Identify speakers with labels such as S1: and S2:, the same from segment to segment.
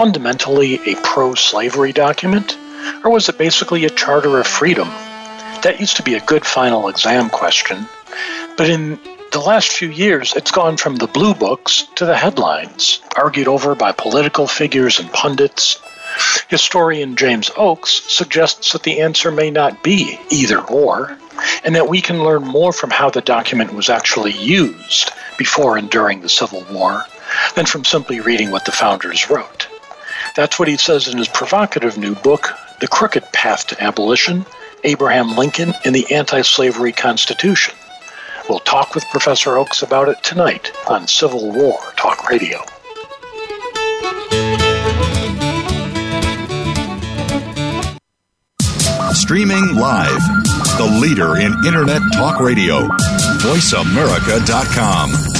S1: fundamentally a pro slavery document, or was it basically a charter of freedom? That used to be a good final exam question, but in the last few years, it's gone from the blue books to the headlines, argued over by political figures and pundits. Historian James Oakes suggests that the answer may not be either or, and that we can learn more from how the document was actually used before and during the Civil War than from simply reading what the founders wrote. That's what he says in his provocative new book, The Crooked Path to Abolition Abraham Lincoln and the Anti Slavery Constitution. We'll talk with Professor Oakes about it tonight on Civil War Talk Radio.
S2: Streaming live, the leader in Internet Talk Radio, VoiceAmerica.com.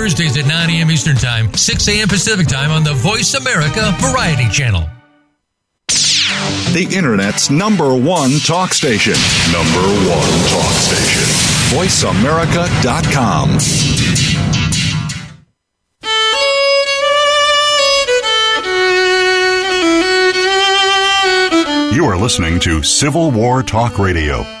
S3: Thursdays at 9 a.m. Eastern Time, 6 a.m. Pacific Time on the Voice America Variety Channel
S2: the Internet's number one talk station. Number one talk station. VoiceAmerica.com. You are listening to Civil War Talk Radio.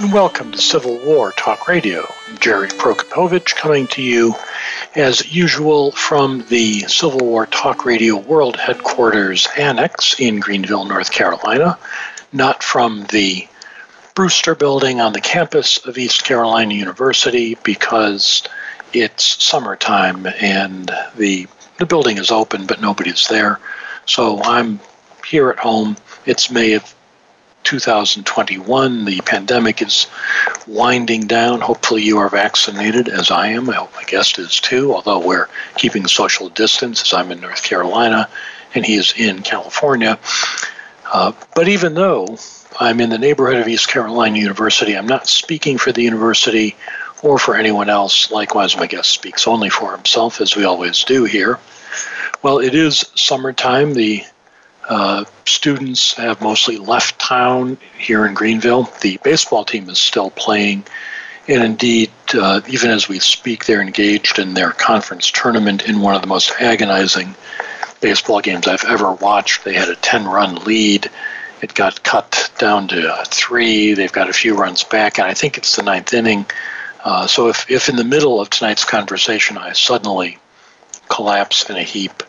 S1: And welcome to Civil War Talk Radio. Jerry Prokopowicz coming to you as usual from the Civil War Talk Radio World Headquarters Annex in Greenville, North Carolina, not from the Brewster Building on the campus of East Carolina University because it's summertime and the the building is open but nobody's there. So I'm here at home. It's May of 2021. The pandemic is winding down. Hopefully, you are vaccinated, as I am. I hope my guest is too, although we're keeping social distance, as I'm in North Carolina and he is in California. Uh, but even though I'm in the neighborhood of East Carolina University, I'm not speaking for the university or for anyone else. Likewise, my guest speaks only for himself, as we always do here. Well, it is summertime. The uh, students have mostly left town here in Greenville. The baseball team is still playing. And indeed, uh, even as we speak, they're engaged in their conference tournament in one of the most agonizing baseball games I've ever watched. They had a 10 run lead. It got cut down to three. They've got a few runs back, and I think it's the ninth inning. Uh, so if, if in the middle of tonight's conversation I suddenly collapse in a heap,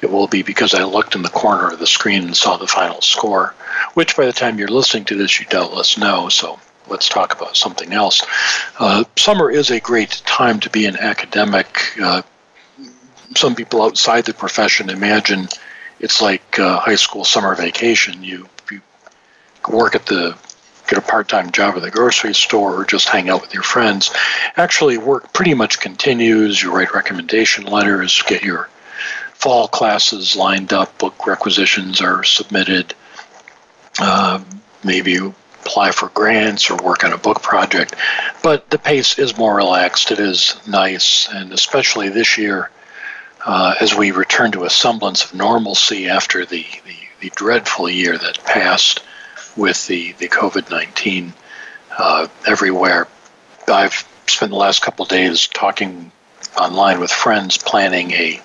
S1: it will be because I looked in the corner of the screen and saw the final score, which by the time you're listening to this, you doubtless know. So let's talk about something else. Uh, summer is a great time to be an academic. Uh, some people outside the profession imagine it's like uh, high school summer vacation. You, you work at the get a part-time job at the grocery store or just hang out with your friends. Actually, work pretty much continues. You write recommendation letters, get your fall classes lined up, book requisitions are submitted. Uh, maybe you apply for grants or work on a book project. But the pace is more relaxed. It is nice, and especially this year, uh, as we return to a semblance of normalcy after the, the, the dreadful year that passed with the, the COVID 19 uh, everywhere. I've spent the last couple days talking online with friends, planning a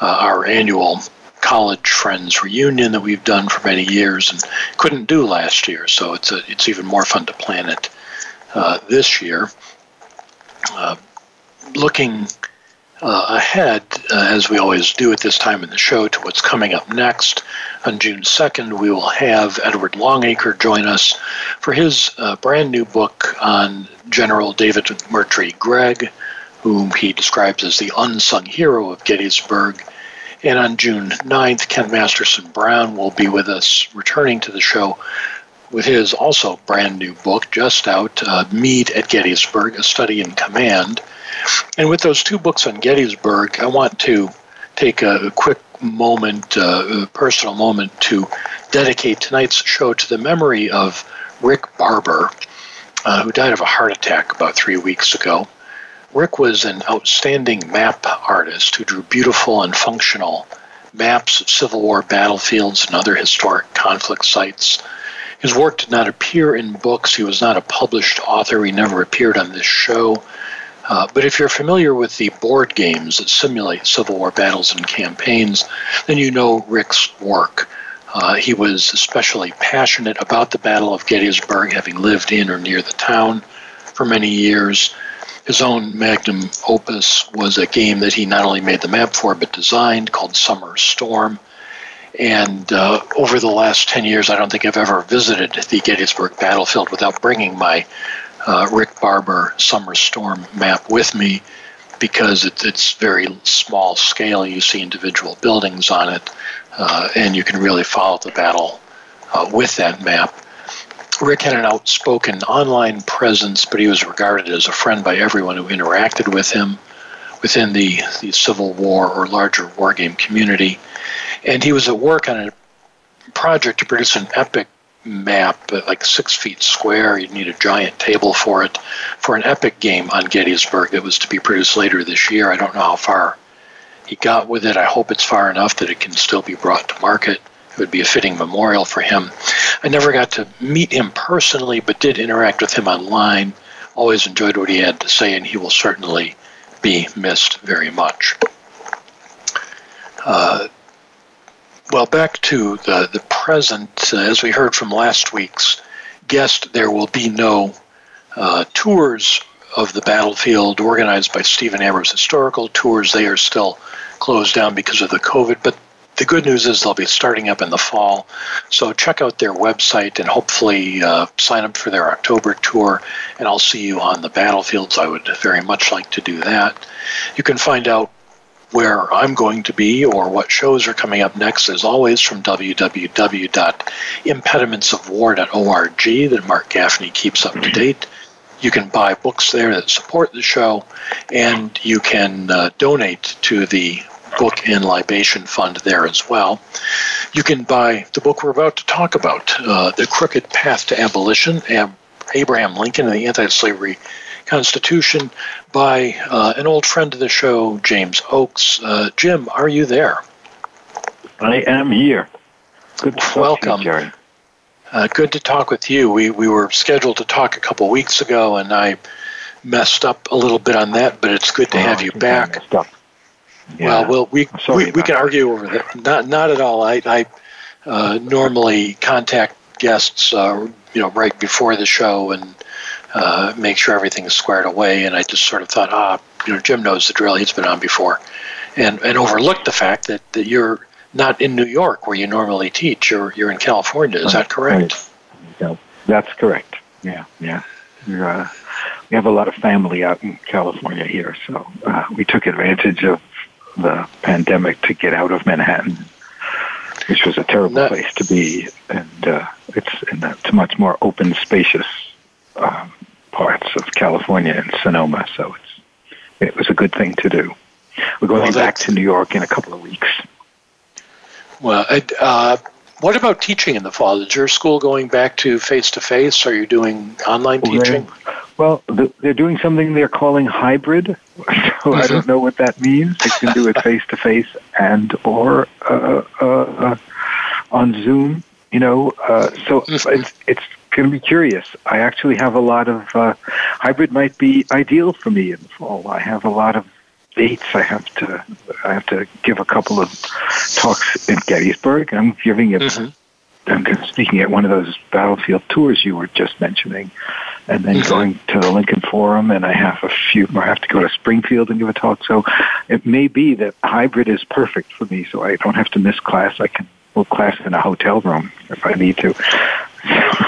S1: uh, our annual college friends reunion that we've done for many years and couldn't do last year. So it's a, it's even more fun to plan it uh, this year. Uh, looking uh, ahead, uh, as we always do at this time in the show, to what's coming up next. On June 2nd, we will have Edward Longacre join us for his uh, brand new book on General David Murtry Gregg, whom he describes as the unsung hero of Gettysburg. And on June 9th, Kent Masterson Brown will be with us, returning to the show with his also brand new book, just out, uh, at Gettysburg, A Study in Command. And with those two books on Gettysburg, I want to take a quick moment, uh, a personal moment, to dedicate tonight's show to the memory of Rick Barber, uh, who died of a heart attack about three weeks ago. Rick was an outstanding map artist who drew beautiful and functional maps of Civil War battlefields and other historic conflict sites. His work did not appear in books. He was not a published author. He never appeared on this show. Uh, but if you're familiar with the board games that simulate Civil War battles and campaigns, then you know Rick's work. Uh, he was especially passionate about the Battle of Gettysburg, having lived in or near the town for many years. His own magnum opus was a game that he not only made the map for, but designed called Summer Storm. And uh, over the last 10 years, I don't think I've ever visited the Gettysburg battlefield without bringing my uh, Rick Barber Summer Storm map with me because it, it's very small scale. You see individual buildings on it, uh, and you can really follow the battle uh, with that map. Rick had an outspoken online presence, but he was regarded as a friend by everyone who interacted with him within the, the Civil War or larger wargame community. And he was at work on a project to produce an epic map, uh, like six feet square. You'd need a giant table for it, for an epic game on Gettysburg that was to be produced later this year. I don't know how far he got with it. I hope it's far enough that it can still be brought to market. It would be a fitting memorial for him. I never got to meet him personally, but did interact with him online. Always enjoyed what he had to say, and he will certainly be missed very much. Uh, well, back to the, the present, uh, as we heard from last week's guest, there will be no uh, tours of the battlefield organized by Stephen Ambrose Historical Tours. They are still closed down because of the COVID, but the good news is they'll be starting up in the fall. So check out their website and hopefully uh, sign up for their October tour, and I'll see you on the battlefields. I would very much like to do that. You can find out where I'm going to be or what shows are coming up next, as always, from www.impedimentsofwar.org that Mark Gaffney keeps up to date. You can buy books there that support the show, and you can uh, donate to the Book and Libation Fund there as well. You can buy the book we're about to talk about, uh, The Crooked Path to Abolition, Ab- Abraham Lincoln and the Anti Slavery Constitution by uh, an old friend of the show, James Oakes. Uh, Jim, are you there?
S4: I am here. Good
S1: Welcome.
S4: You,
S1: Uh, good to talk with you. We, we were scheduled to talk a couple weeks ago, and I messed up a little bit on that, but it's good to
S4: Oh,
S1: have you back.
S4: Yeah.
S1: Well, well, we we, we can
S4: that.
S1: argue over that. Not not at all. I I uh, normally contact guests, uh, you know, right before the show and uh, make sure everything is squared away. And I just sort of thought, ah, you know, Jim knows the drill. He's been on before, and and overlooked the fact that, that you're not in New York where you normally teach. You're you're in California. Is that correct?
S4: Right. Yeah, that's correct. Yeah, yeah. Uh, we have a lot of family out in California here, so uh, we took advantage of the pandemic to get out of Manhattan, which was a terrible
S1: That-
S4: place to be, and uh, it's in the, it's much more open, spacious um, parts of California and Sonoma. So it's it was a good thing to do. We're going
S1: Well,
S4: back to New York in a couple of weeks.
S1: Well, I- uh, what about teaching in the fall? Is your school going back to face to face? Are you doing online
S4: Well,
S1: teaching?
S4: Well, they're doing something they're calling hybrid. So I don't know what that means. They can do it face to face and or uh, uh, uh, on Zoom. You know, uh, so
S1: Mhm.
S4: it's it's going to be curious. I actually have a lot of uh, hybrid might be ideal for me in the fall. I have a lot of dates. I have to I have to give a couple of talks in Gettysburg. I'm giving it. Mm-hmm. I'm speaking at one of those battlefield tours you were just mentioning, and then mm-hmm. going to the Lincoln Forum, and I have a few. I have to go to Springfield and give a talk. So it may be that hybrid is perfect for me, so I don't have to miss class. I can hold class in a hotel room if I need to.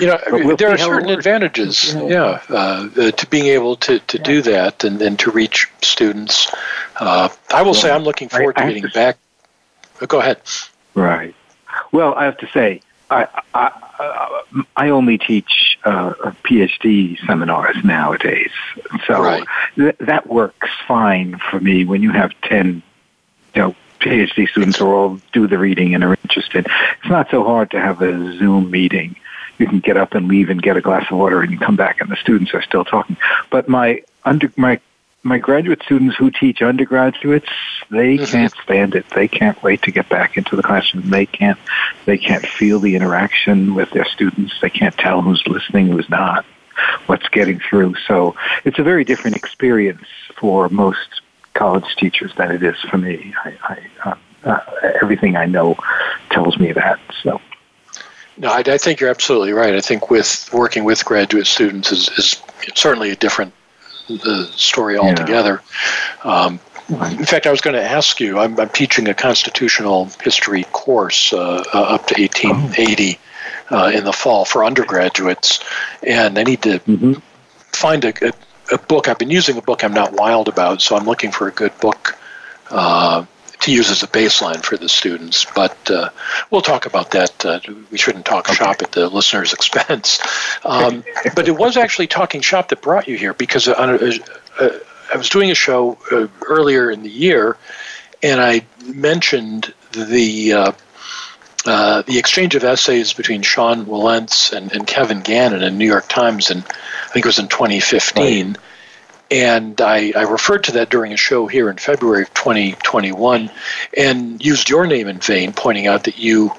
S1: you know, we'll there are certain advantages, yeah, uh, uh, to being able to, to yeah. do that and, and to reach students. Uh, I will well, say I'm looking forward I, to getting to back. Oh, go ahead.
S4: Right. Well, I have to say, I I, I only teach uh, PhD seminars nowadays, so right. th- that works fine for me. When you have ten, you know, PhD students who all do the reading and are interested, it's not so hard to have a Zoom meeting you can get up and leave and get a glass of water and you come back and the students are still talking. But my under my my graduate students who teach undergraduates, they mm-hmm. can't stand it. They can't wait to get back into the classroom. They can't they can't feel the interaction with their students. They can't tell who's listening, who's not, what's getting through. So it's a very different experience for most college teachers than it is for me. I, I, uh, uh, everything I know tells me that. So.
S1: No, I, I, think you're absolutely right. I think with working with graduate students is, is certainly a different uh, story altogether. Yeah. Um, in fact, I was going to ask you. I'm, I'm teaching a constitutional history course uh, uh, up to 1880 uh, in the fall for undergraduates, and I need to mm-hmm. find a, a, a, book. I've been using a book I'm not wild about, so I'm looking for a good book uh, to use as a baseline for the students. But uh, we'll talk about that. Uh, we shouldn't talk okay. shop at the listener's expense. Um, but it was actually talking shop that brought you here because uh, uh, I was doing a show uh, earlier in the year, and I mentioned the. Uh, the exchange of essays between Sean Wilentz and, and Kevin Gannon in New York Times, and I think it was in 2015. Right and I, I, referred to that during a show here in February of 2021 and used your name in vain, pointing out that you,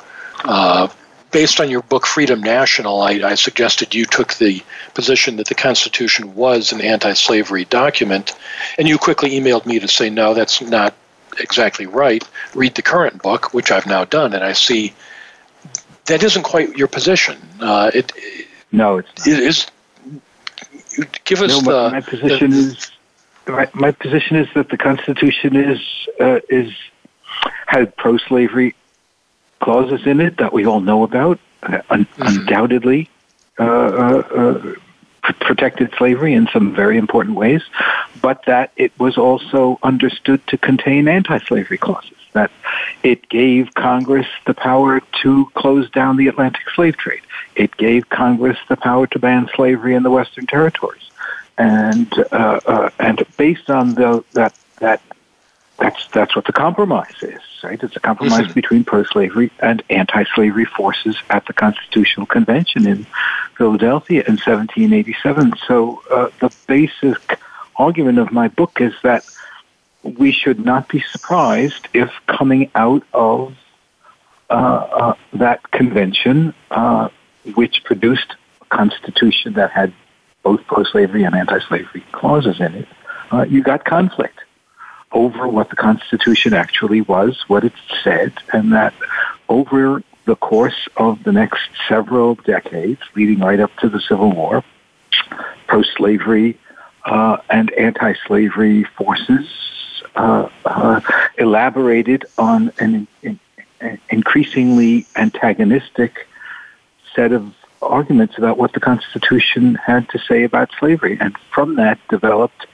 S1: uh, based on your book Freedom National, I, I, suggested you took the position that the Constitution was an anti slavery document. And you quickly emailed me to say, no, that's not exactly right. Read the current book, which I've now done, and I see that isn't quite your position. Uh, it,
S4: no, it's
S1: not. it is give us
S4: no,
S1: the.
S4: My position the, is my, my, position is that the Constitution is uh, is had pro-slavery clauses in it that we all know about. Uh, un- mm-hmm. Undoubtedly, uh, uh, uh protected slavery in some very important ways, but that it was also understood to contain anti-slavery clauses. That it gave Congress the power to close down the Atlantic slave trade. It gave Congress the power to ban slavery in the Western territories, and uh, uh, and based on the, that that that's that's what the compromise is, right? It's a compromise mm-hmm. between pro-slavery and anti-slavery forces at the Constitutional Convention in Philadelphia in 1787. So uh, the basic argument of my book is that we should not be surprised if coming out of uh, uh, that convention, uh, which produced a constitution that had both pro-slavery and anti-slavery clauses in it, uh, you got conflict over what the Constitution actually was, what it said, and that over the course of the next several decades, leading right up to the Civil War, pro-slavery uh, and anti-slavery forces uh, uh, elaborated on an, an, increasingly antagonistic set of arguments about what the Constitution had to say about slavery. And from that developed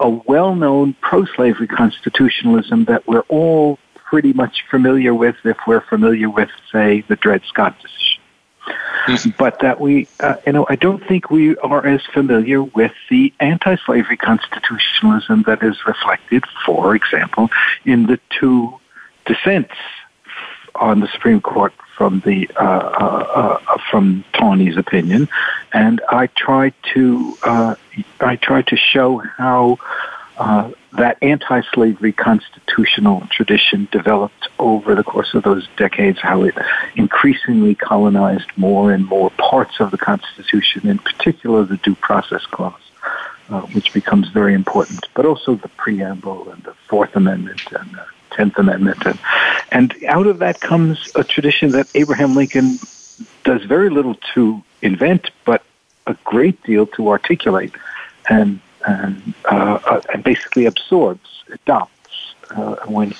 S4: a well known pro slavery constitutionalism that we're all pretty much familiar with if we're familiar with, say, the Dred Scott decision. But that we, uh, you know, I don't think we are as familiar with the anti slavery constitutionalism that is reflected, for example, in the two dissents on the Supreme Court from the uh, uh, uh, from Taney's opinion, and I tried to uh, I tried to show how uh, that anti-slavery constitutional tradition developed over the course of those decades, how it increasingly colonized more and more parts of the Constitution, in particular the Due Process Clause, uh, which becomes very important, but also the preamble and the Fourth Amendment and the Tenth Amendment, and and out of that comes a tradition that Abraham Lincoln does very little to invent, but a great deal to articulate, and and, uh, uh and basically absorbs, adopts uh, when,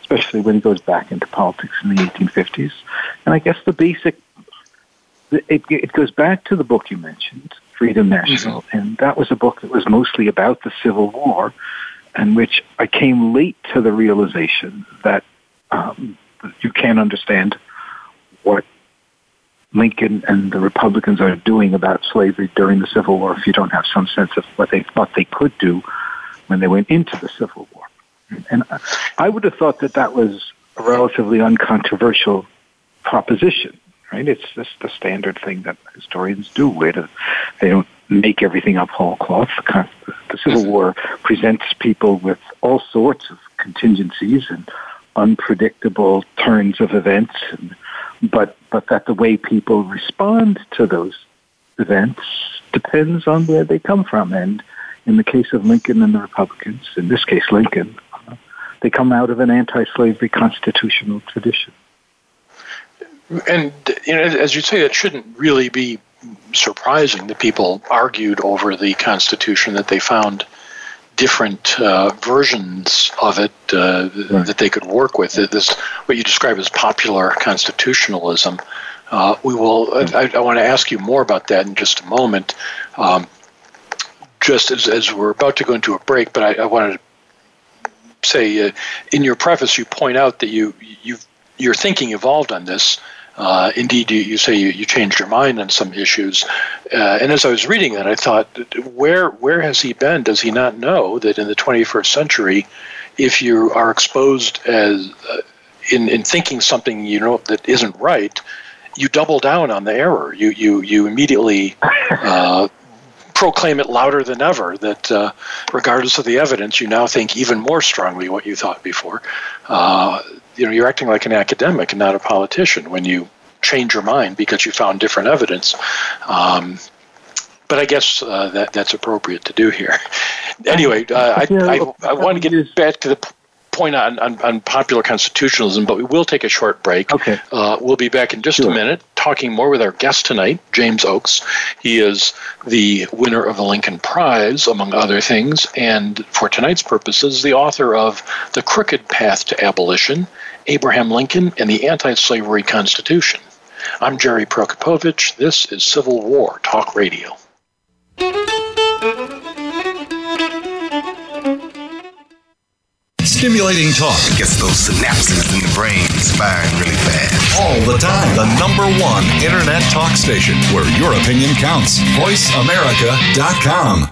S4: especially when he goes back into politics in the 1850s. And I guess the basic, it, it goes back to the book you mentioned, Freedom National, mm-hmm. and that was a book that was mostly about the Civil War, and which I came late to the realization that um, you can't understand what Lincoln and the Republicans are doing about slavery during the Civil War if you don't have some sense of what they thought they could do when they went into the Civil War. And I would have thought that that was a relatively uncontroversial proposition, right? It's just the standard thing that historians do. Where uh, they don't make everything up whole cloth. The Civil War presents people with all sorts of contingencies and unpredictable turns of events, and, but but that the way people respond to those events depends on where they come from. And in the case of Lincoln and the Republicans, in this case Lincoln, uh, they come out of an anti-slavery constitutional tradition.
S1: And you know, as you say, it shouldn't really be surprising that people argued over the Constitution that they found different uh, versions of it uh, right. that they could work with. This what you describe as popular constitutionalism. Uh, we will. I, I, want to ask you more about that in just a moment. Um, just as, as we're about to go into a break, but I, I wanted to say uh, in your preface you point out that you you your thinking evolved on this uh, indeed, you, you say you, you, changed your mind on some issues. Uh, and as I was reading that, I thought, where where has he been? Does he not know that in the 21st century, if you are exposed as uh, in in thinking something you know that isn't right, you double down on the error. You you you immediately. Uh, proclaim it louder than ever that uh, regardless of the evidence you now think even more strongly what you thought before uh, you know you're acting like an academic and not a politician when you change your mind because you found different evidence. Um, but I guess uh, that that's appropriate to do here. anyway, uh, I, I, I want to get back to the point on, on, on, popular constitutionalism, but we will take a short break.
S4: Okay.
S1: Uh, we'll be back in just sure. a minute talking more with our guest tonight, James Oakes. He is the winner of the Lincoln Prize, among other things, and for tonight's purposes, the author of The Crooked Path to Abolition Abraham Lincoln and the Anti Slavery Constitution. I'm Jerry Prokopowicz. This is Civil War Talk Radio.
S2: Stimulating talk
S5: gets those synapses in the brain firing really fast.
S2: All the time. The number one internet talk station where your opinion counts. VoiceAmerica.com.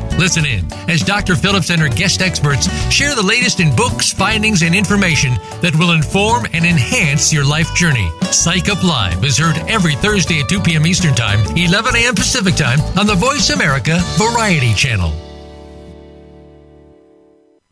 S3: Listen in as Dr. Phillips and her guest experts share the latest in books, findings, and information that will inform and enhance your life journey. Psych Up Live is heard every Thursday at 2 p.m. Eastern Time, 11 a.m. Pacific Time on the Voice America Variety Channel.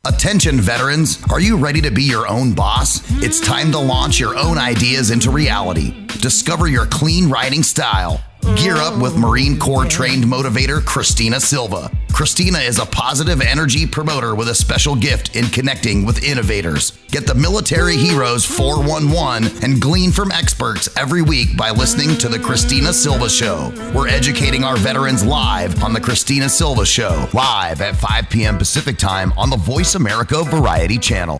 S5: Attention, veterans. Are you ready to be your own boss? It's time to launch your own ideas into reality. Discover your clean writing style Gear up with Marine Corps trained motivator Christina Silva. Christina is a positive energy promoter with a special gift in connecting with innovators. Get the Military Heroes 411 and glean from experts every week by listening to The Christina Silva Show. We're educating our veterans live on The Christina Silva Show, live at 5 p.m. Pacific Time on the Voice America Variety Channel.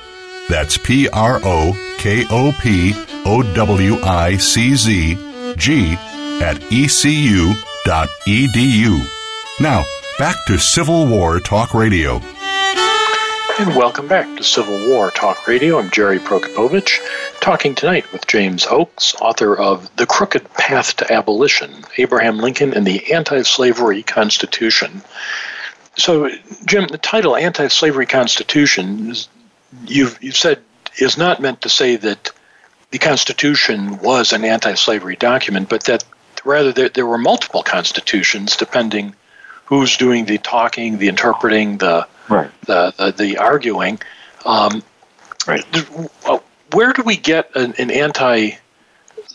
S2: That's P R O K O P O W I C Z G at ecu.edu. Now, back to Civil War Talk Radio.
S1: And welcome back to Civil War Talk Radio. I'm Jerry Prokopowicz, talking tonight with James Oakes, author of The Crooked Path to Abolition Abraham Lincoln and the Anti Slavery Constitution. So, Jim, the title Anti Slavery Constitution, you've, you've said, is not meant to say that the Constitution was an anti slavery document, but that rather there, there were multiple constitutions depending who's doing the talking, the interpreting, the
S4: right.
S1: the, the, the arguing. Um,
S4: right.
S1: Where do we get an, an anti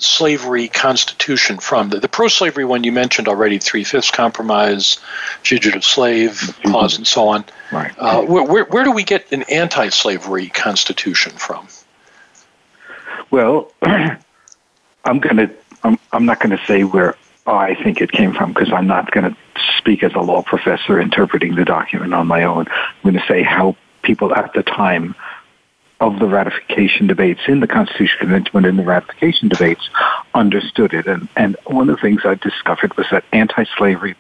S1: slavery constitution from? The, the pro slavery one you mentioned already, Three Fifths Compromise, Fugitive Slave mm-hmm. Clause, and so on.
S4: Right.
S1: Uh, where, where, where do we get an anti slavery constitution from?
S4: Well, I'm going to. I'm, I'm not going to say where I think it came from because I'm not going to speak as a law professor interpreting the document on my own. I'm going to say how people at the time of the ratification debates in the Constitutional Convention and in the ratification debates understood it. And, and one of the things I discovered was that anti-slavery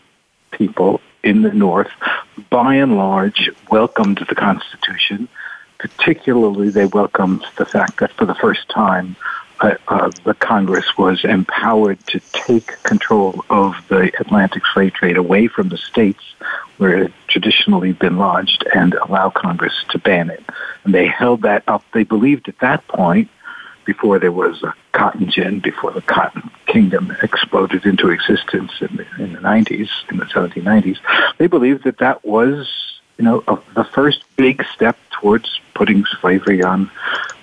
S4: people in the North, by and large, welcomed the Constitution. Particularly, they welcomed the fact that for the first time, uh, uh, the Congress was empowered to take control of the Atlantic slave trade away from the states where it had traditionally been lodged and allow Congress to ban it. And they held that up. They believed at that point, before there was a cotton gin, before the cotton kingdom exploded into existence in the, in the 90s, in the 1790s, they believed that that was you know, a, the first big step towards putting slavery on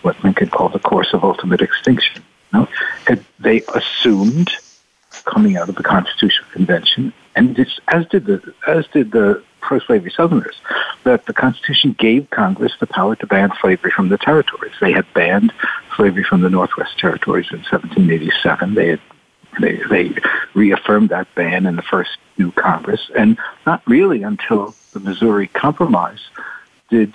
S4: what Lincoln called the course of ultimate extinction. You know? They assumed, coming out of the Constitutional Convention, and as did the as did the pro-slavery Southerners, that the Constitution gave Congress the power to ban slavery from the territories. They had banned slavery from the Northwest Territories in 1787. They had they, they reaffirmed that ban in the first new Congress, and not really until the Missouri Compromise did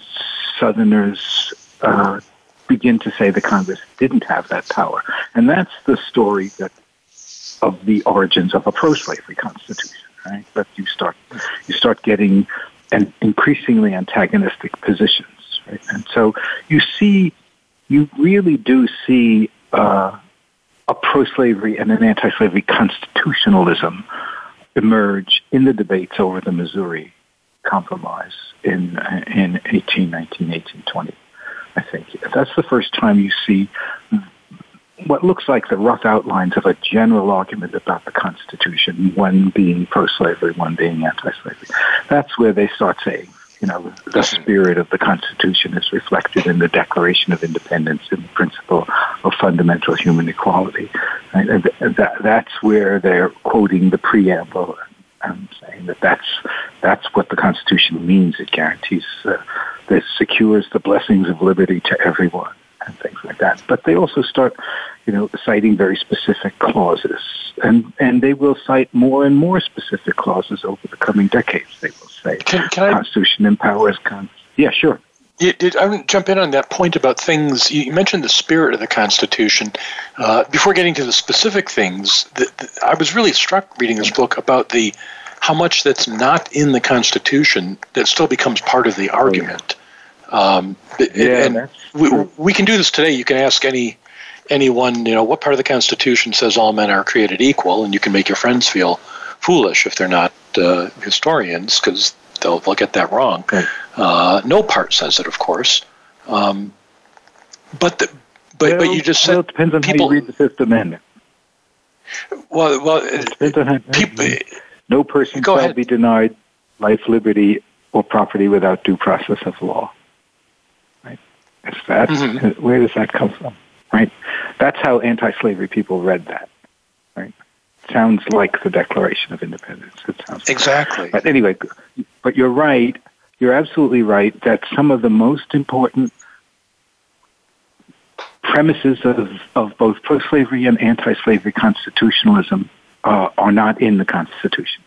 S4: Southerners uh, begin to say the Congress didn't have that power. And that's the story that of the origins of a pro-slavery constitution, right? That you start you start getting an increasingly antagonistic positions, right? And so you see, you really do see uh, a pro-slavery and an anti-slavery constitutionalism emerge in the debates over the Missouri Compromise in in 1819, 1820. I think that's the first time you see what looks like the rough outlines of a general argument about the Constitution, one being pro-slavery, one being anti-slavery. That's where they start saying, you know, the spirit of the Constitution is reflected in the Declaration of Independence and the principle of fundamental human equality. Right? That, that's where they're quoting the preamble and saying that that's that's what the Constitution means. It guarantees uh, that secures the blessings of liberty to everyone and things like that. But they also start, you know, citing very specific clauses, and and they will cite more and more specific clauses over the coming decades. They will say
S1: can, can
S4: Constitution I, empowers. Con- yeah, sure.
S1: Did, I want to jump in on that point about things. You mentioned the spirit of the Constitution. Uh, before getting to the specific things, the, the, I was really struck reading this book about the how much that's not in the Constitution that still becomes part of the argument. Um,
S4: yeah,
S1: and we, we can do this today. You can ask any anyone, you know, what part of the Constitution says all men are created equal, and you can make your friends feel foolish if they're not uh, historians because they'll, they'll get that wrong. Uh, no part says it, of course. Um, but the, but
S4: well,
S1: but you just said
S4: well, it depends on
S1: people,
S4: how you read the Fifth Amendment.
S1: Well, well, it people,
S4: no person
S1: Go
S4: shall
S1: ahead.
S4: be denied life, liberty, or property without due process of law. Right? Is that
S1: Mhm.
S4: where does that come from? Right? That's how anti-slavery people read that. Right? Sounds like the Declaration of Independence. It sounds
S1: exactly.
S4: But anyway, but you're right. You're absolutely right that some of the most important premises of, of both pro-slavery and anti-slavery constitutionalism uh, are not in the Constitution.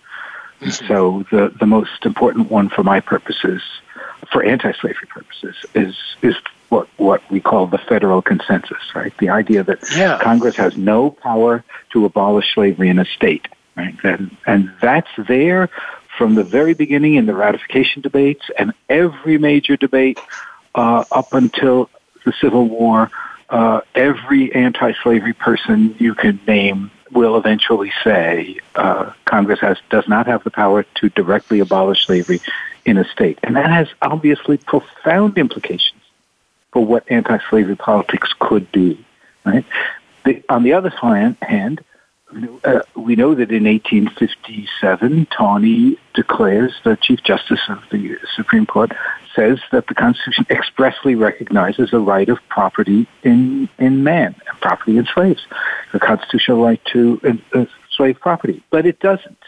S1: Mm-hmm.
S4: So the, the most important one for my purposes, for anti-slavery purposes, is is what what we call the federal consensus, right? The idea that
S1: Yeah.
S4: Congress has no power to abolish slavery in a state, right? And and that's there from the very beginning in the ratification debates and every major debate uh, up until the Civil War. Uh, every anti-slavery person you can name will eventually say uh, Congress has does not have the power to directly abolish slavery in a state, and that has obviously profound implications for what anti-slavery politics could be. Right. The, on the other hand, hand uh, we know that in 1857, Taney declares, the Chief Justice of the Supreme Court, says that the Constitution expressly recognizes a right of property in, in man, and property in slaves, the constitutional right to uh, uh, slave property. But it doesn't.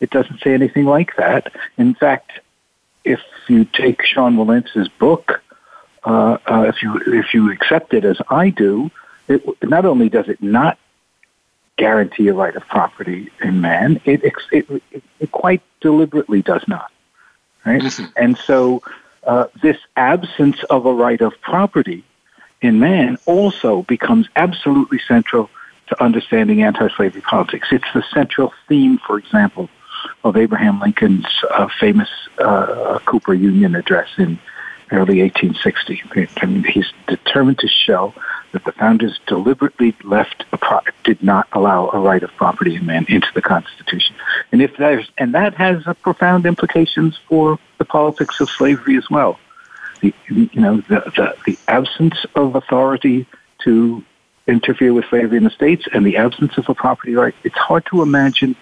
S4: It doesn't say anything like that. In fact, if you take Sean Wilentz's book, uh, uh, if you if you accept it as I do, it, not only does it not guarantee a right of property in man, it it, it, it quite deliberately does not. Right,
S1: Mhm.
S4: and so uh, this absence of a right of property in man also becomes absolutely central to understanding anti-slavery politics. It's the central theme, for example, of Abraham Lincoln's uh, famous uh, Cooper Union address in early 1860. I mean, he's determined to show that the founders deliberately left a did not allow a right of property in man into the Constitution, and if there's and that has profound implications for the politics of slavery as well. The, you know, the, the the absence of authority to interfere with slavery in the states and the absence of a property right. It's hard to imagine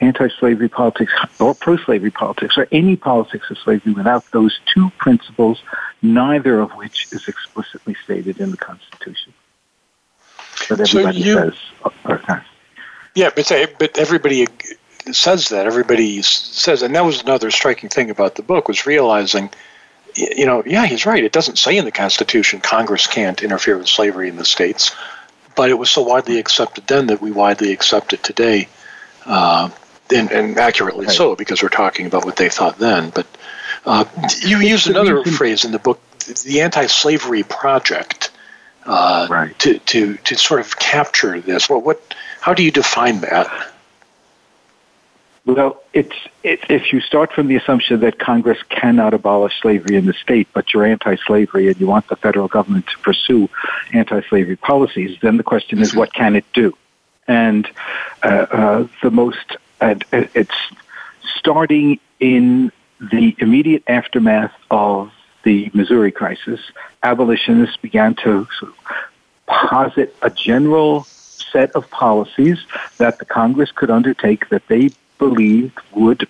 S4: anti-slavery politics or pro-slavery politics or any politics of slavery without those two principles, neither of which is explicitly stated in the Constitution. But
S1: So
S4: everybody
S1: you-
S4: says, uh, okay.
S1: Yeah, but say- but everybody says that. Everybody says, and that was another striking thing about the book was realizing, you know, yeah, he's right. It doesn't say in the Constitution Congress can't interfere with slavery in the states, but it was so widely accepted then that we widely accept it today, uh, and, and accurately
S4: Right.
S1: so because we're talking about what they thought then. But uh, you use another phrase in the book, the anti-slavery project. Uh,
S4: Right.
S1: to, to, to sort of capture this. Well, what? How do you define that?
S4: Well, it's it, if you start from the assumption that Congress cannot abolish slavery in the state, but you're anti-slavery and you want the federal government to pursue anti-slavery policies, then the question is, what can it do? And uh, uh, the most, uh, it's starting in the immediate aftermath of the Missouri crisis. Abolitionists began to sort of posit a general set of policies that the Congress could undertake that they believed would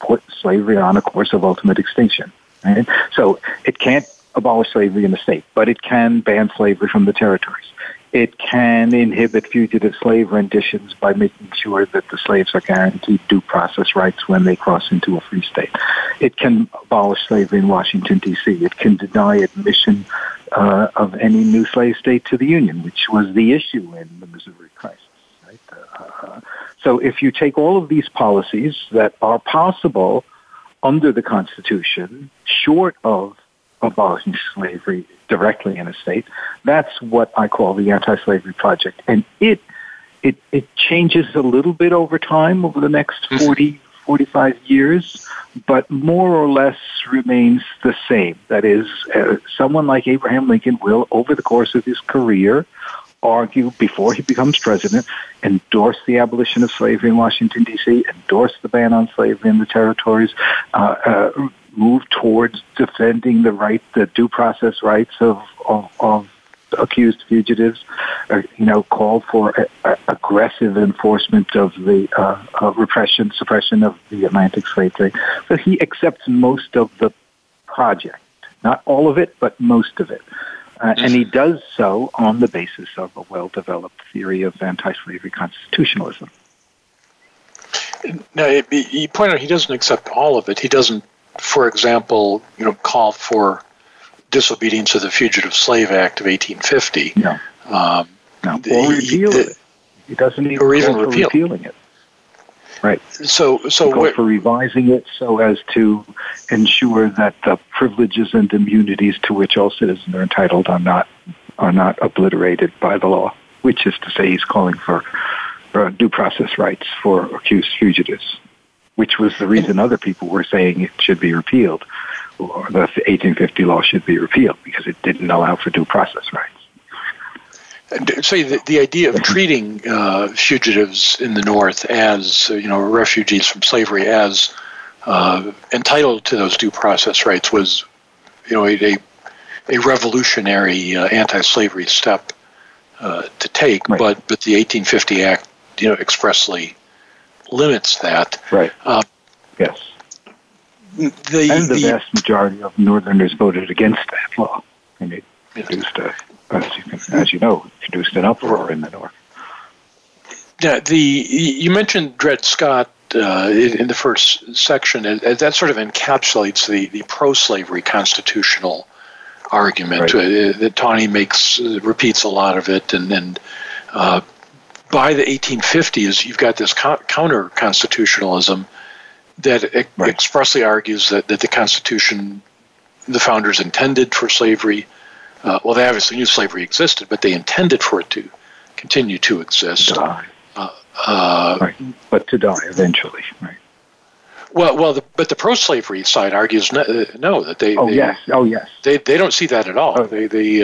S4: put slavery on a course of ultimate extinction. Right? So it can't abolish slavery in the state, but it can ban slavery from the territories. It can inhibit fugitive slave renditions by making sure that the slaves are guaranteed due process rights when they cross into a free state. It can abolish slavery in Washington, D.C. It can deny admission uh, of any new slave state to the Union, which was the issue in the Missouri crisis. Right? Uh, so if you take all of these policies that are possible under the Constitution, short of abolishing slavery directly in a state, that's what I call the anti-slavery project. And it it, it changes a little bit over time over the next 40, 45 years, but more or less remains the same. That is, uh, someone like Abraham Lincoln will, over the course of his career, argue before he becomes president, endorse the abolition of slavery in Washington, D.C., endorse the ban on slavery in the territories, uh, uh, move towards defending the right, the due process rights of, of, of accused fugitives, uh, you know, call for a, a aggressive enforcement of the uh, uh, repression, suppression of the Atlantic slave trade. So he accepts most of the project, not all of it, but most of it. Uh, and he does so on the basis of a well-developed theory of anti-slavery constitutionalism.
S1: Now, it- you point out he doesn't accept all of it. He doesn't, for example, you know, call for disobedience of the Fugitive Slave Act of 1850.
S4: No,
S1: Um,
S4: no, or repeal it. He doesn't even
S1: or even
S4: call for repealing it. Right.
S1: So, so
S4: called for revising it so as to ensure that the privileges and immunities to which all citizens are entitled are not are not obliterated by the law. Which is to say, he's calling for uh, due process rights for accused fugitives, which was the reason other people were saying it should be repealed, or the 1850 law should be repealed because it didn't allow for due process rights.
S1: Say the, the idea of treating uh, fugitives in the North as you know refugees from slavery as uh, entitled to those due process rights was you know a a revolutionary uh, anti-slavery step uh, to take, right. but but the 1850 Act you know expressly limits that.
S4: Right. Uh, yes. The, and the, the, vast majority of Northerners voted against that law, and it produced a as you, can, as you know, produced an uproar in the North.
S1: Yeah, the you mentioned Dred Scott uh, in the first section, and that sort of encapsulates the, the pro-slavery constitutional argument right. uh, that Taney makes uh, repeats a lot of it, and then uh, by the 1850s, you've got this co- counter constitutionalism that e- right. expressly argues that, that the Constitution, the founders intended for slavery, uh, well, they obviously knew slavery existed, but they intended for it to continue to exist.
S4: Die. Uh, uh, right. But to die eventually, right?
S1: Well, well, the, but the pro-slavery side argues no, uh, no that they.
S4: Oh
S1: they,
S4: yes, oh yes.
S1: They they don't see that at all. Oh. They they.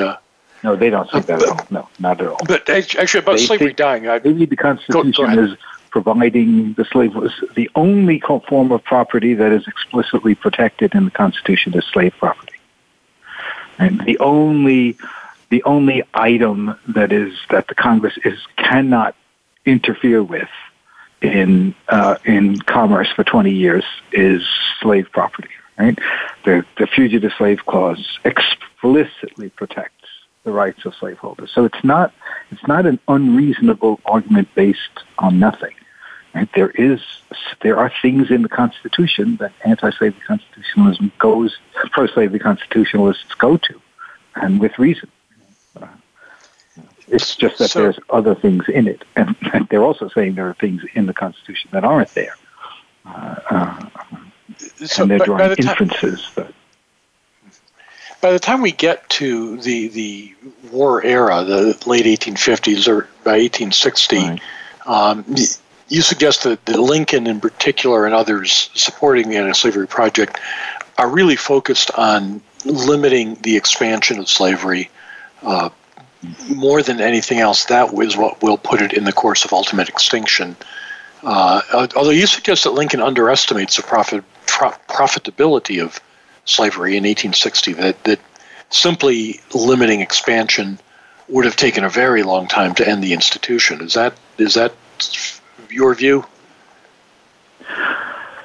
S4: No, they don't see that at all. No, not at all.
S1: But actually, about they, slavery
S4: they,
S1: dying, I,
S4: maybe the Constitution go, go is providing the slave was the only form of property that is explicitly protected in the Constitution is slave property. And the only the only item that is that the Congress is cannot interfere with in uh, in commerce for 20 years is slave property. Right? The the fugitive slave clause explicitly protects the rights of slaveholders. So it's not it's not an unreasonable argument based on nothing. Right? There is there are things in the Constitution that anti-slavery constitutionalism goes pro-slavery constitutionalists go to, and with reason. It's just that so, there's other things in it, and, and, they're also saying there are things in the Constitution that aren't there, uh, uh, so and they're drawing the inferences time, that.
S1: By the time we get to the the war era, the late 1850s or by 1860. Right. Um, you suggest that, Lincoln, in particular, and others supporting the anti-slavery project, are really focused on limiting the expansion of slavery. Uh, more than anything else, that is what will put it in the course of ultimate extinction. Uh, although you suggest that Lincoln underestimates the profit, pro- profitability of slavery in 1860, that, that simply limiting expansion would have taken a very long time to end the institution. Is that is that your view?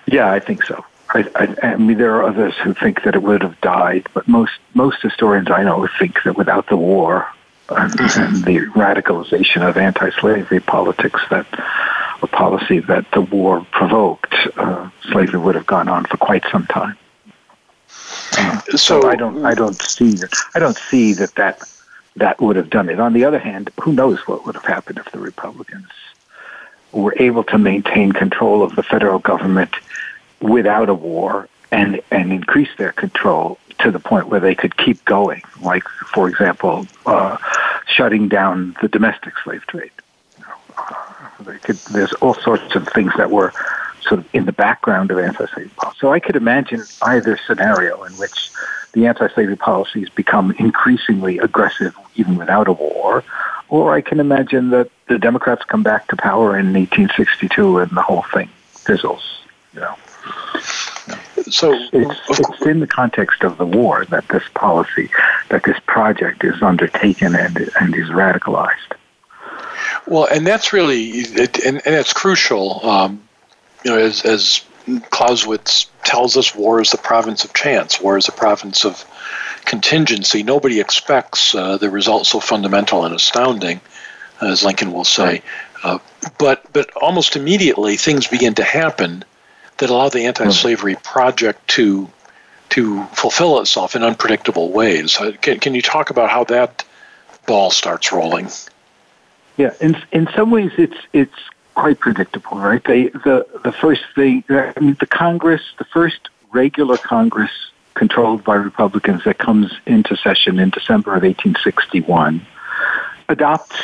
S4: Yeah, I think so. I, I, I, mean, there are others who think that it would have died, but most most historians I know think that without the war and, mm-hmm. and the radicalization of anti-slavery politics that a policy that the war provoked, uh, slavery would have gone on for quite some time. So, so, I don't I don't see that I don't see that that that would have done it. On the other hand, who knows what would have happened if the Republicans were able to maintain control of the federal government without a war and, and increase their control to the point where they could keep going, like, for example, uh, shutting down the domestic slave trade. You know, uh, could, there's all sorts of things that were sort of in the background of anti-slavery policy. So I could imagine either scenario in which the anti-slavery policies become increasingly aggressive even without a war, or I can imagine that the Democrats come back to power in 1862 and the whole thing fizzles. You know.
S1: So
S4: it's, it's in the context of the war that this policy, that this project is undertaken and and is radicalized.
S1: Well, and that's really, and, and it's crucial. Um, you know, as, as Clausewitz tells us, war is the province of chance. War is the province of contingency. Nobody expects uh, the result so fundamental and astounding, as Lincoln will say. Uh, but but almost immediately things begin to happen that allow the anti-slavery project to to fulfill itself in unpredictable ways. Uh, can, can you talk about how that ball starts rolling?
S4: Yeah, in in some ways it's it's quite predictable, right? They the the first thing, I mean, the Congress, the first regular Congress controlled by Republicans that comes into session in December of 1861 adopts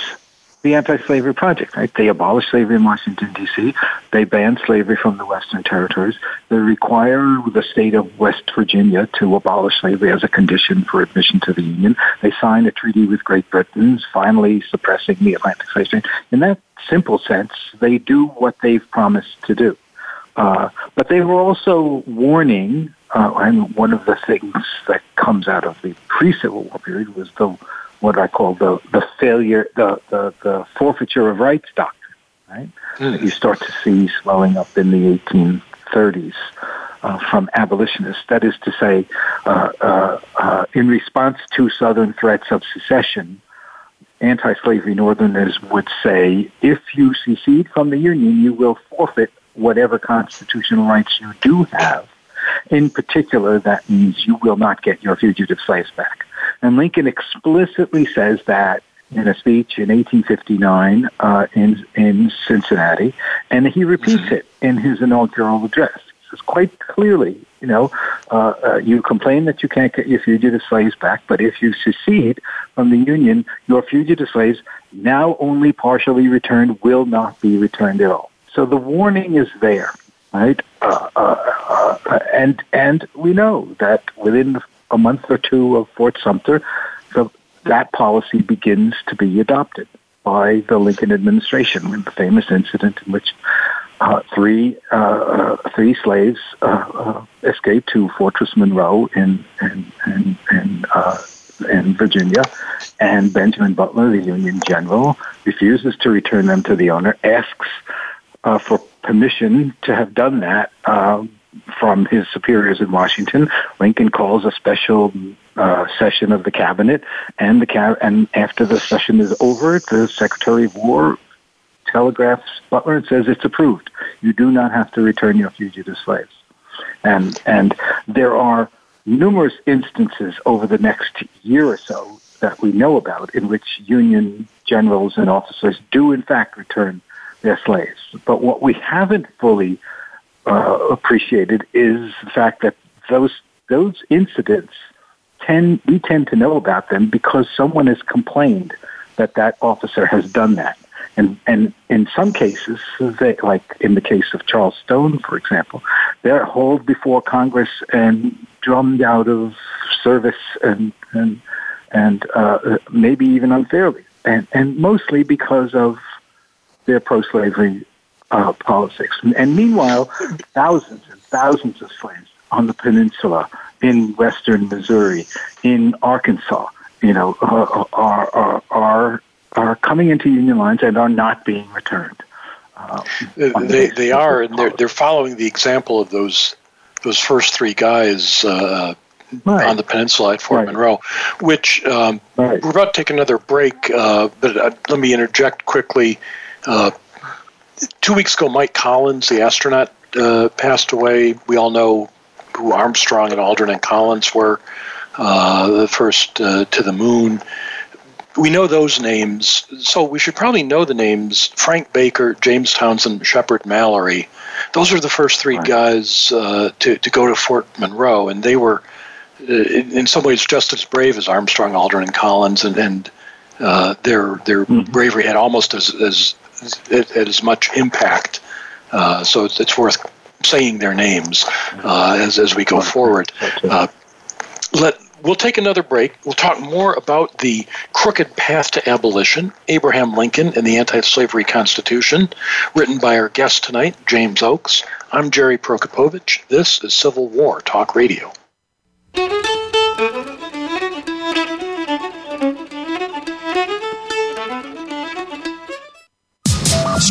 S4: the anti-slavery project. Right? They abolish slavery in Washington D.C. They ban slavery from the Western territories. They require the state of West Virginia to abolish slavery as a condition for admission to the Union. They sign a treaty with Great Britain, finally suppressing the Atlantic slave trade. In that simple sense, they do what they've promised to do. Uh, but they were also warning, uh, and one of the things that comes out of the pre-Civil War period was the what I call the the failure, the the, the forfeiture of rights doctrine, right? Mm. That you start to see swelling up in the 1830s. Uh, from abolitionists. That is to say, uh, uh, uh, in response to Southern threats of secession, anti-slavery Northerners would say, if you secede from the Union, you will forfeit whatever constitutional rights you do have. In particular, that means you will not get your fugitive slaves back. And Lincoln explicitly says that in a speech in 1859 uh, in in Cincinnati, and he repeats it in his inaugural address. He says quite clearly, you know, uh, uh, you complain that you can't get your fugitive slaves back, but if you secede from the Union, your fugitive slaves, now only partially returned, will not be returned at all. So the warning is there, right? Uh, uh, uh, and and we know that within a month or two of Fort Sumter, the, that policy begins to be adopted by the Lincoln administration. The famous incident in which uh, three uh, uh, three slaves escaped to Fortress Monroe in in in, in in Virginia, and Benjamin Butler, the Union general, refuses to return them to the owner, asks uh, for permission to have done that uh, from his superiors in Washington. Lincoln calls a special uh, session of the cabinet, and the cab- and after the session is over, the Secretary of War telegraphs Butler and says it's approved. You do not have to return your fugitive slaves. And and there are numerous instances over the next year or so that we know about in which Union generals and officers do in fact return their slaves. But what we haven't fully uh, appreciated is the fact that those those incidents tend we tend to know about them because someone has complained that that officer has done that. And and in some cases, they, like in the case of Charles Stone, for example, they're hauled before Congress and drummed out of service and and and uh, maybe even unfairly, and and mostly because of their pro-slavery uh, politics. And meanwhile, thousands and thousands of slaves on the peninsula, in western Missouri, in Arkansas, you know, uh, are, are, are, are coming into Union lines and are not being returned.
S1: Uh, they they are, and they're they're following the example of those those first three guys uh, right. on the peninsula at Fort right. Monroe. Which um, right. we're about to take another break, uh, but uh, let me interject quickly. Two weeks ago, Mike Collins, the astronaut, uh, passed away. We all know who Armstrong and Aldrin and Collins were, uh, the first uh, to the moon. We know those names, so we should probably know the names Frank Baker, James Townsend, Shepard Mallory. Those were the first three right. guys uh, to, to go to Fort Monroe, and they were, uh, in some ways, just as brave as Armstrong, Aldrin, and Collins, and, and uh, their their mm-hmm. bravery had almost as, as at, as much impact. Uh, so it's, it's, worth saying their names uh, as, as we go forward. Uh, let We'll take another break. We'll talk more about the crooked path to abolition, Abraham Lincoln and the Anti Slavery Constitution, written by our guest tonight, James Oakes. I'm Jerry Prokopowicz. This is Civil War Talk Radio.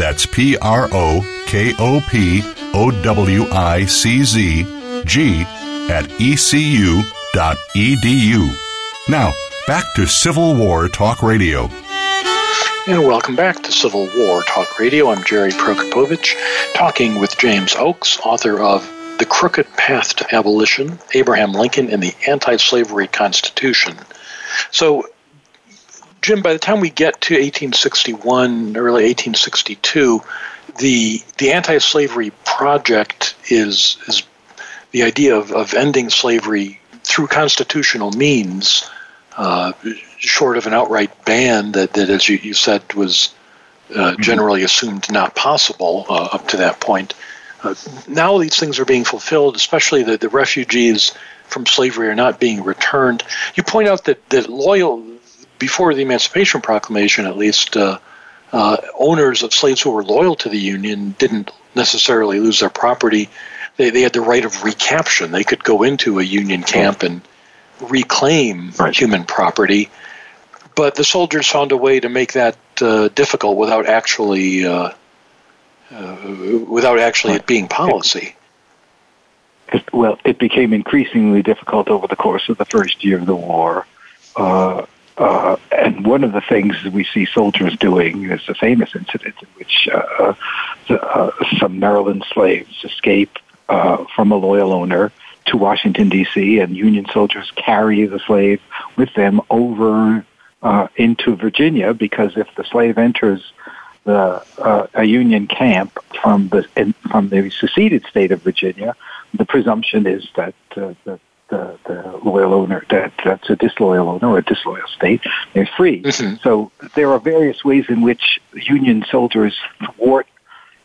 S2: That's P R O K O P O W I C Z G at ecu.edu. Now, back to Civil War Talk Radio.
S1: And welcome back to Civil War Talk Radio. I'm Jerry Prokopowicz, talking with James Oakes, author of The Crooked Path to Abolition Abraham Lincoln and the Anti Slavery Constitution. So, Jim, by the time we get to 1861, early 1862, the the anti-slavery project is is the idea of, of ending slavery through constitutional means, uh, short of an outright ban that, that as you, you said, was uh, mm-hmm. generally assumed not possible uh, up to that point. Uh, now these things are being fulfilled, especially the, the refugees from slavery are not being returned. You point out that, that loyal before the Emancipation Proclamation, at least, uh, uh, owners of slaves who were loyal to the Union didn't necessarily lose their property. They, they had the right of recaption. They could go into a Union camp and reclaim right. human property. But the soldiers found a way to make that uh, difficult without actually uh, uh, without actually it being policy.
S4: It, well, it became increasingly difficult over the course of the first year of the war. Uh, uh, and one of the things we see soldiers doing is a famous incident in which uh, uh, some Maryland slaves escape uh, from a loyal owner to Washington, D.C., and Union soldiers carry the slave with them over uh, into Virginia because if the slave enters the, uh, a Union camp from the in, from the seceded state of Virginia, the presumption is that uh, the the, loyal owner that that's a disloyal owner or a disloyal state, they're free. Mm-hmm. So there are various ways in which Union soldiers thwart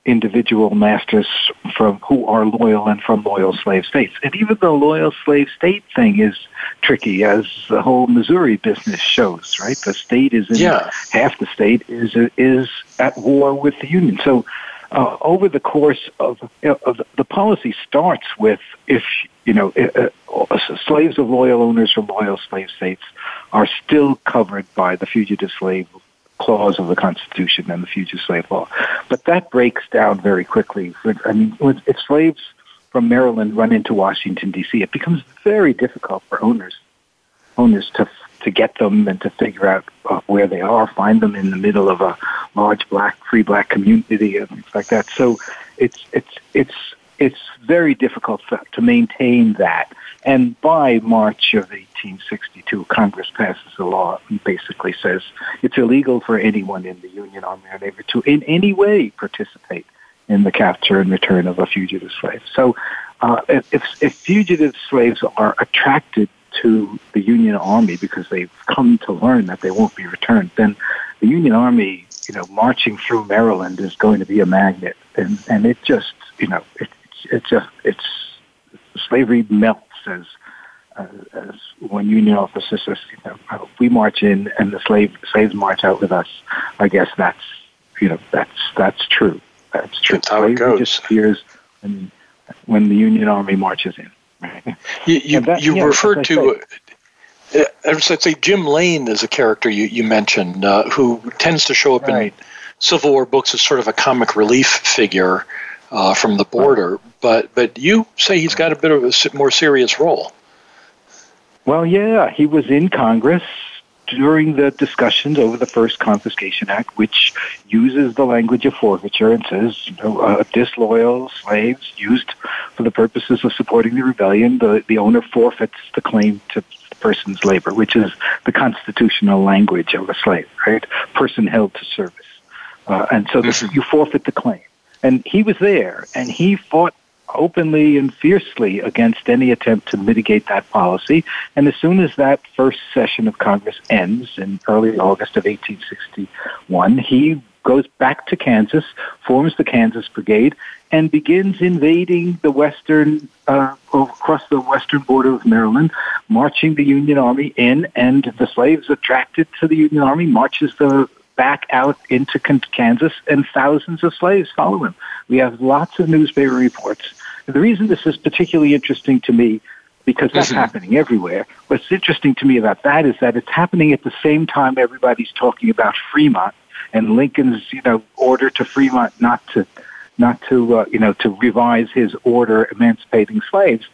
S4: individual masters from who are loyal and from loyal slave states. And even the loyal slave state thing is tricky, as the whole Missouri business shows. Right, the state is in yeah. half the state is is at war with the Union. So. Uh, over the course of, of the policy starts with if you know, uh, uh, slaves of loyal owners from loyal slave states are still covered by the fugitive slave clause of the Constitution and the fugitive slave law. But that breaks down very quickly. I mean, if slaves from Maryland run into Washington D.C., it becomes very difficult for owners owners to to get them and to figure out uh, where they are, find them in the middle of a large black free black community and things like that. So it's it's it's it's very difficult to maintain that. And by March of 1862, Congress passes a law and basically says it's illegal for anyone in the Union Army or Navy to in any way participate in the capture and return of a fugitive slave. So uh, if, if fugitive slaves are attracted to the Union Army because they've come to learn that they won't be returned, then the Union Army, you know, marching through Maryland is going to be a magnet, and and it just, you know, it, it's just it's slavery melts as uh, as when Union officers says, you know, we march in and the slave slaves march out with us. I guess that's you know that's that's true. That's true.
S1: That's how it goes.
S4: disappears when when the Union Army marches in. Right?
S1: You, you,
S4: that-
S1: you
S4: yeah,
S1: referred to, uh, I was going say, Jim Lane is a character you, you mentioned uh, who tends to show up
S4: Right.
S1: in Civil War books as sort of a comic relief figure uh, from the border. But, but you say he's got a bit of a more serious role.
S4: Well, yeah, he was in Congress during the discussions over the first Confiscation Act, which uses the language of forfeiture and says, you know, uh, disloyal slaves used for the purposes of supporting the rebellion, the, the owner forfeits the claim to the person's labor, which is the constitutional language of a slave, right? Person held to service. Uh, and so this, you forfeit the claim. And he was there, and he fought openly and fiercely against any attempt to mitigate that policy. And as soon as that first session of Congress ends in early August of 1861, he goes back to Kansas, forms the Kansas Brigade, and begins invading the western, uh, across the western border of Maryland, marching the Union Army in, and the slaves attracted to the Union Army marches the back out into Kansas, and thousands of slaves follow him. We have lots of newspaper reports. The reason this is particularly interesting to me, because that's happening everywhere, what's interesting to me about that is that it's happening at the same time everybody's talking about Fremont and Lincoln's, you know, order to Fremont not to, not to, uh, you know, to revise his order emancipating slaves.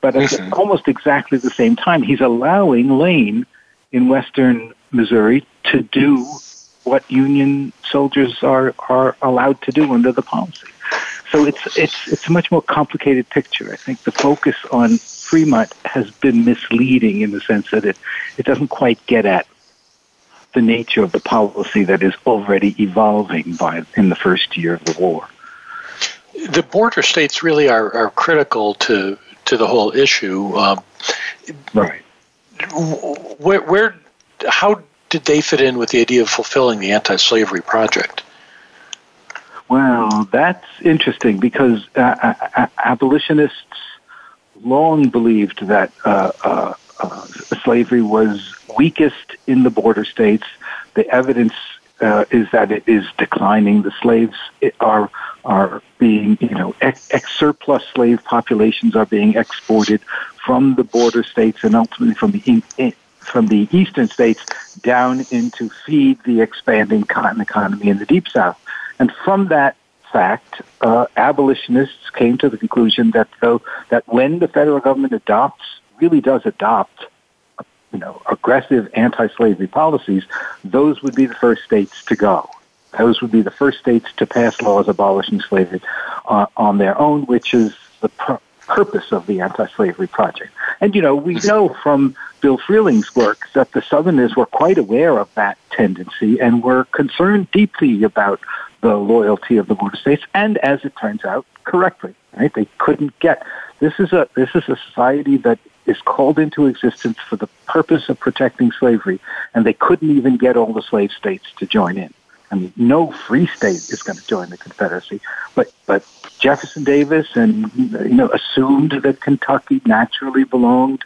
S4: But at almost exactly the same time, he's allowing Lane in western Missouri to do what Union soldiers are, are allowed to do under the policy. So it's it's it's a much more complicated picture. I think the focus on Fremont has been misleading in the sense that it, it doesn't quite get at the nature of the policy that is already evolving by in the first year of the war.
S1: The border states really are, are critical to, to the whole issue. Um,
S4: Right.
S1: where, where, how did they fit in with the idea of fulfilling the anti-slavery project?
S4: Well, that's interesting because uh, uh, uh, abolitionists long believed that uh, uh, uh, slavery was weakest in the border states. The evidence is that it is declining. The slaves are are being, you know, ex, surplus slave populations are being exported from the border states and ultimately from the in, from the eastern states down into feed the expanding cotton economy in the deep south. And from that fact, uh, abolitionists came to the conclusion that though that when the federal government adopts, really does adopt, you know, aggressive anti-slavery policies, those would be the first states to go. Those would be the first states to pass laws abolishing slavery uh, on their own, which is the pr- purpose of the anti-slavery project. And you know, we know from Bill Freehling's work that the Southerners were quite aware of that tendency and were concerned deeply about the loyalty of the border states, and as it turns out, correctly. Right? They couldn't get this is a this is a society that is called into existence for the purpose of protecting slavery, and they couldn't even get all the slave states to join in. I mean, no free state is going to join the Confederacy, but but Jefferson Davis and you know assumed that Kentucky naturally belonged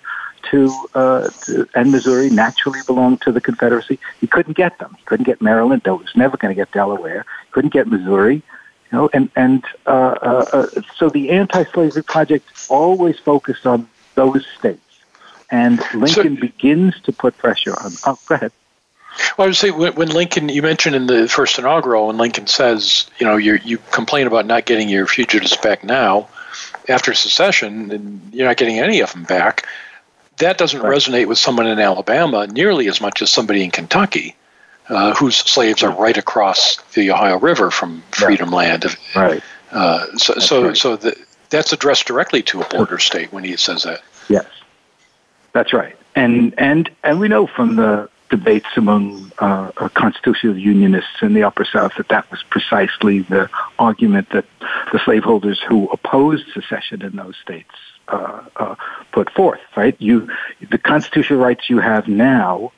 S4: to, uh, to and Missouri naturally belonged to the Confederacy. He couldn't get them. He couldn't get Maryland. Though he was never going to get Delaware. He couldn't get Missouri. You know, and and uh, uh, uh, so the anti-slavery project always focused on those states, and Lincoln begins to put pressure on. Oh, go ahead.
S1: Well, I would say when, when Lincoln, you mentioned in the first inaugural, when Lincoln says, you know, you you complain about not getting your fugitives back now, after secession, and you're not getting any of them back. That doesn't resonate with someone in Alabama nearly as much as somebody in Kentucky, uh, whose slaves are right across the Ohio River from Freedom Land.
S4: Right.
S1: Uh, so, so,
S4: right.
S1: so the, that's addressed directly to a border state when he says that.
S4: Yes, that's right. And and and we know from the debates among uh, constitutional unionists in the Upper South that that was precisely the argument that the slaveholders who opposed secession in those states uh, uh, put forth. Right? You, the constitutional rights you have now,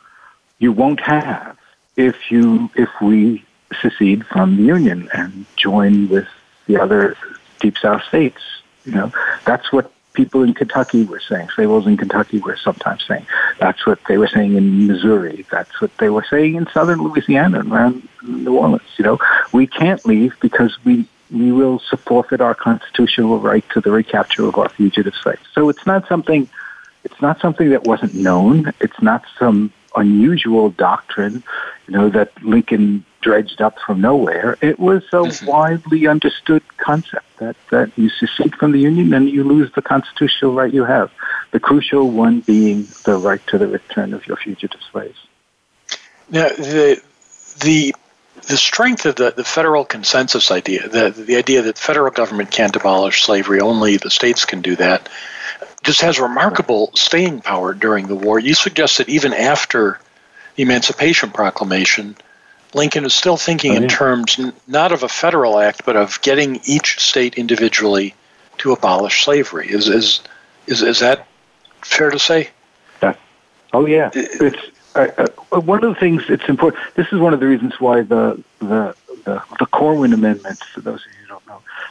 S4: you won't have if you if we secede from the Union and join with the other Deep South states. You know, that's what people in Kentucky were saying. Slaveholders in Kentucky were sometimes saying. That's what they were saying in Missouri. That's what they were saying in southern Louisiana and around New Orleans. You know, we can't leave because we we will forfeit our constitutional right to the recapture of our fugitive slaves. So it's not something, it's not something that wasn't known. It's not some unusual doctrine, you know, that Lincoln dredged up from nowhere. It was a mm-hmm. widely understood concept that, that you secede from the Union and you lose the constitutional right you have. The crucial one being the right to the return of your fugitive slaves.
S1: Now, the, the the strength of the, the federal consensus idea, the, the idea that the federal government can't abolish slavery, only the states can do that, just has remarkable staying power during the war. You suggest that even after the Emancipation Proclamation, Lincoln is still thinking oh, yeah. in terms not of a federal act, but of getting each state individually to abolish slavery. Is is is, is that fair to say?
S4: That, oh yeah, it's uh, uh, one of the things it's important. This is one of the reasons why the the the, the Corwin Amendments, for those of you who don't know,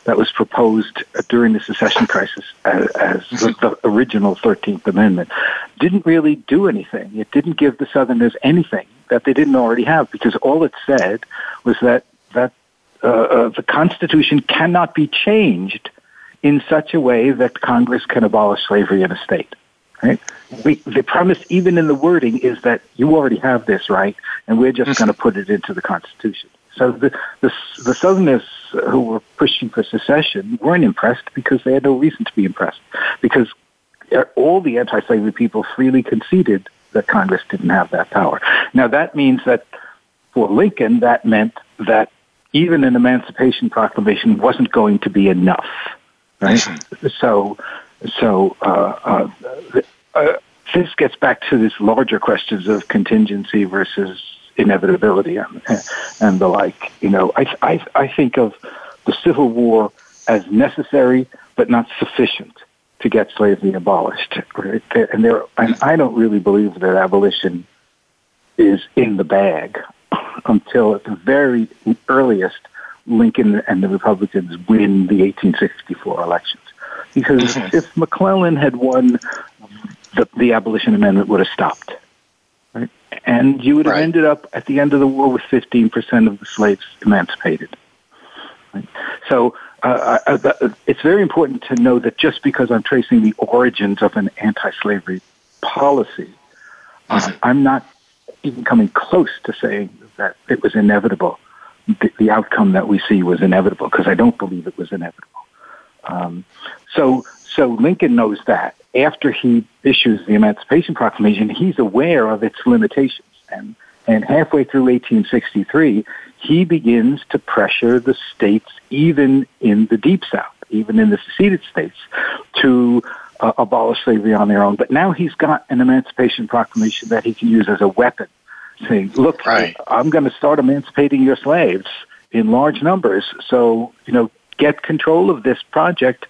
S4: that was proposed during the secession crisis as, as the, the original Thirteenth Amendment, didn't really do anything. It didn't give the Southerners anything that they didn't already have because all it said was that that uh, uh, the Constitution cannot be changed in such a way that Congress can abolish slavery in a state. Right? We, the premise, even in the wording, is that you already have this right, and we're just going to put it into the Constitution. So the, the, the Southerners who were pushing for secession weren't impressed because they had no reason to be impressed, because all the anti-slavery people freely conceded that Congress didn't have that power. Now that means that for Lincoln, that meant that even an Emancipation Proclamation wasn't going to be enough, right? So, so uh, uh, uh, this gets back to this larger questions of contingency versus inevitability and, and the like. You know, I, I, I think of the Civil War as necessary but not sufficient to get slavery abolished. Right? And there, and I don't really believe that abolition is in the bag until at the very earliest Lincoln and the Republicans win the 1864 elections. Because if McClellan had won, the, the abolition amendment would have stopped. And you would have right. ended up at the end of the war with 15% of the slaves emancipated. Right? So uh, uh, uh, it's very important to know that just because I'm tracing the origins of an anti-slavery policy, uh. I'm not even coming close to saying that it was inevitable. The, the outcome that we see was inevitable because I don't believe it was inevitable. Um, so, so Lincoln knows that. After he issues the Emancipation Proclamation, he's aware of its limitations, and and halfway through 1863, he begins to pressure the states, even in the Deep South, even in the seceded states, to uh, abolish slavery on their own. But now he's got an Emancipation Proclamation that he can use as a weapon, saying, "Look, right. I'm going to start emancipating your slaves in large numbers. So, you know, get control of this project."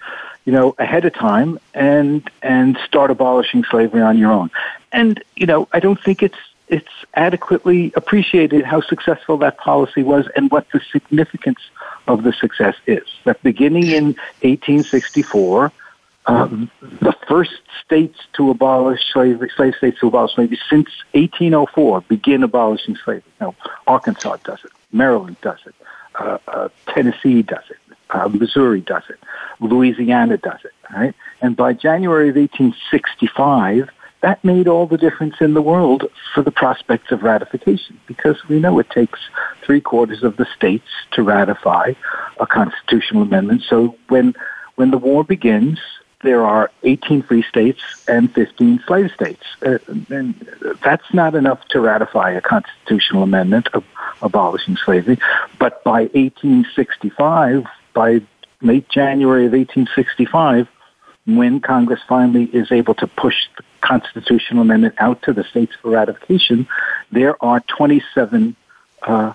S4: You know, ahead of time and and start abolishing slavery on your own. And you know, I don't think it's it's adequately appreciated how successful that policy was and what the significance of the success is. That beginning in 1864, um, the first states to abolish slavery, slave states to abolish slavery since 1804 begin abolishing slavery. Now, Arkansas does it, Maryland does it, uh, uh, Tennessee does it, uh, Missouri does it, Louisiana does it, right? And by January of 1865, that made all the difference in the world for the prospects of ratification because we know it takes three quarters of the states to ratify a constitutional amendment. So when when the war begins, there are 18 free states and 15 slave states. Uh, and that's not enough to ratify a constitutional amendment abolishing slavery. But by 1865, by late January of 1865, when Congress finally is able to push the constitutional amendment out to the states for ratification, there are 27 uh,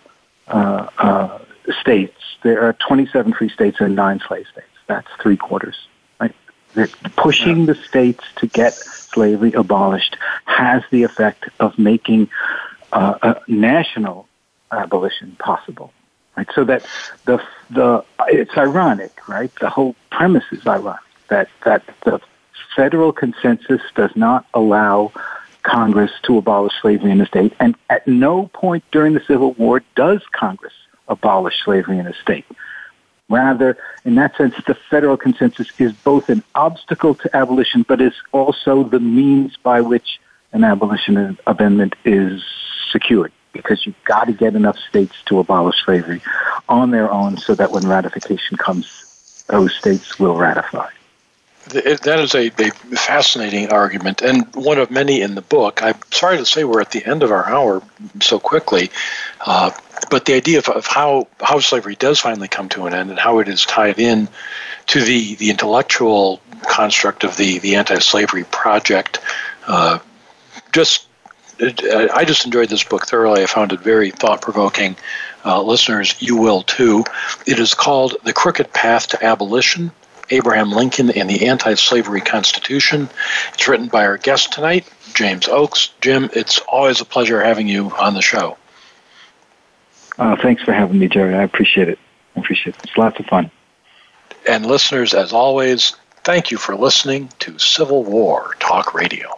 S4: uh, uh, states. There are 27 free states and nine slave states. That's three quarters. Right? pushing the states to get slavery abolished has the effect of making uh, a national abolition possible. Right? So that the the it's ironic, right? The whole premise is ironic that that the federal consensus does not allow Congress to abolish slavery in the state, and at no point during the Civil War does Congress abolish slavery in a state. Rather, in that sense, the federal consensus is both an obstacle to abolition, but is also the means by which an abolition amendment is secured. Because you've got to get enough states to abolish slavery on their own so that when ratification comes, those states will ratify.
S1: That is a, a, fascinating argument and one of many in the book. I'm sorry to say we're at the end of our hour so quickly, uh, but the idea of, of, how, how slavery does finally come to an end and how it is tied in to the, the intellectual construct of the, the anti slavery project uh, just I just enjoyed this book thoroughly. I found it very thought provoking. Uh, listeners, you will too. It is called The Crooked Path to Abolition Abraham Lincoln and the Anti Slavery Constitution. It's written by our guest tonight, James Oakes. Jim, it's always a pleasure having you on the show.
S4: Uh, thanks for having me, Jerry. I appreciate it. I appreciate it. It's lots of fun.
S1: And listeners, as always, thank you for listening to Civil War Talk Radio.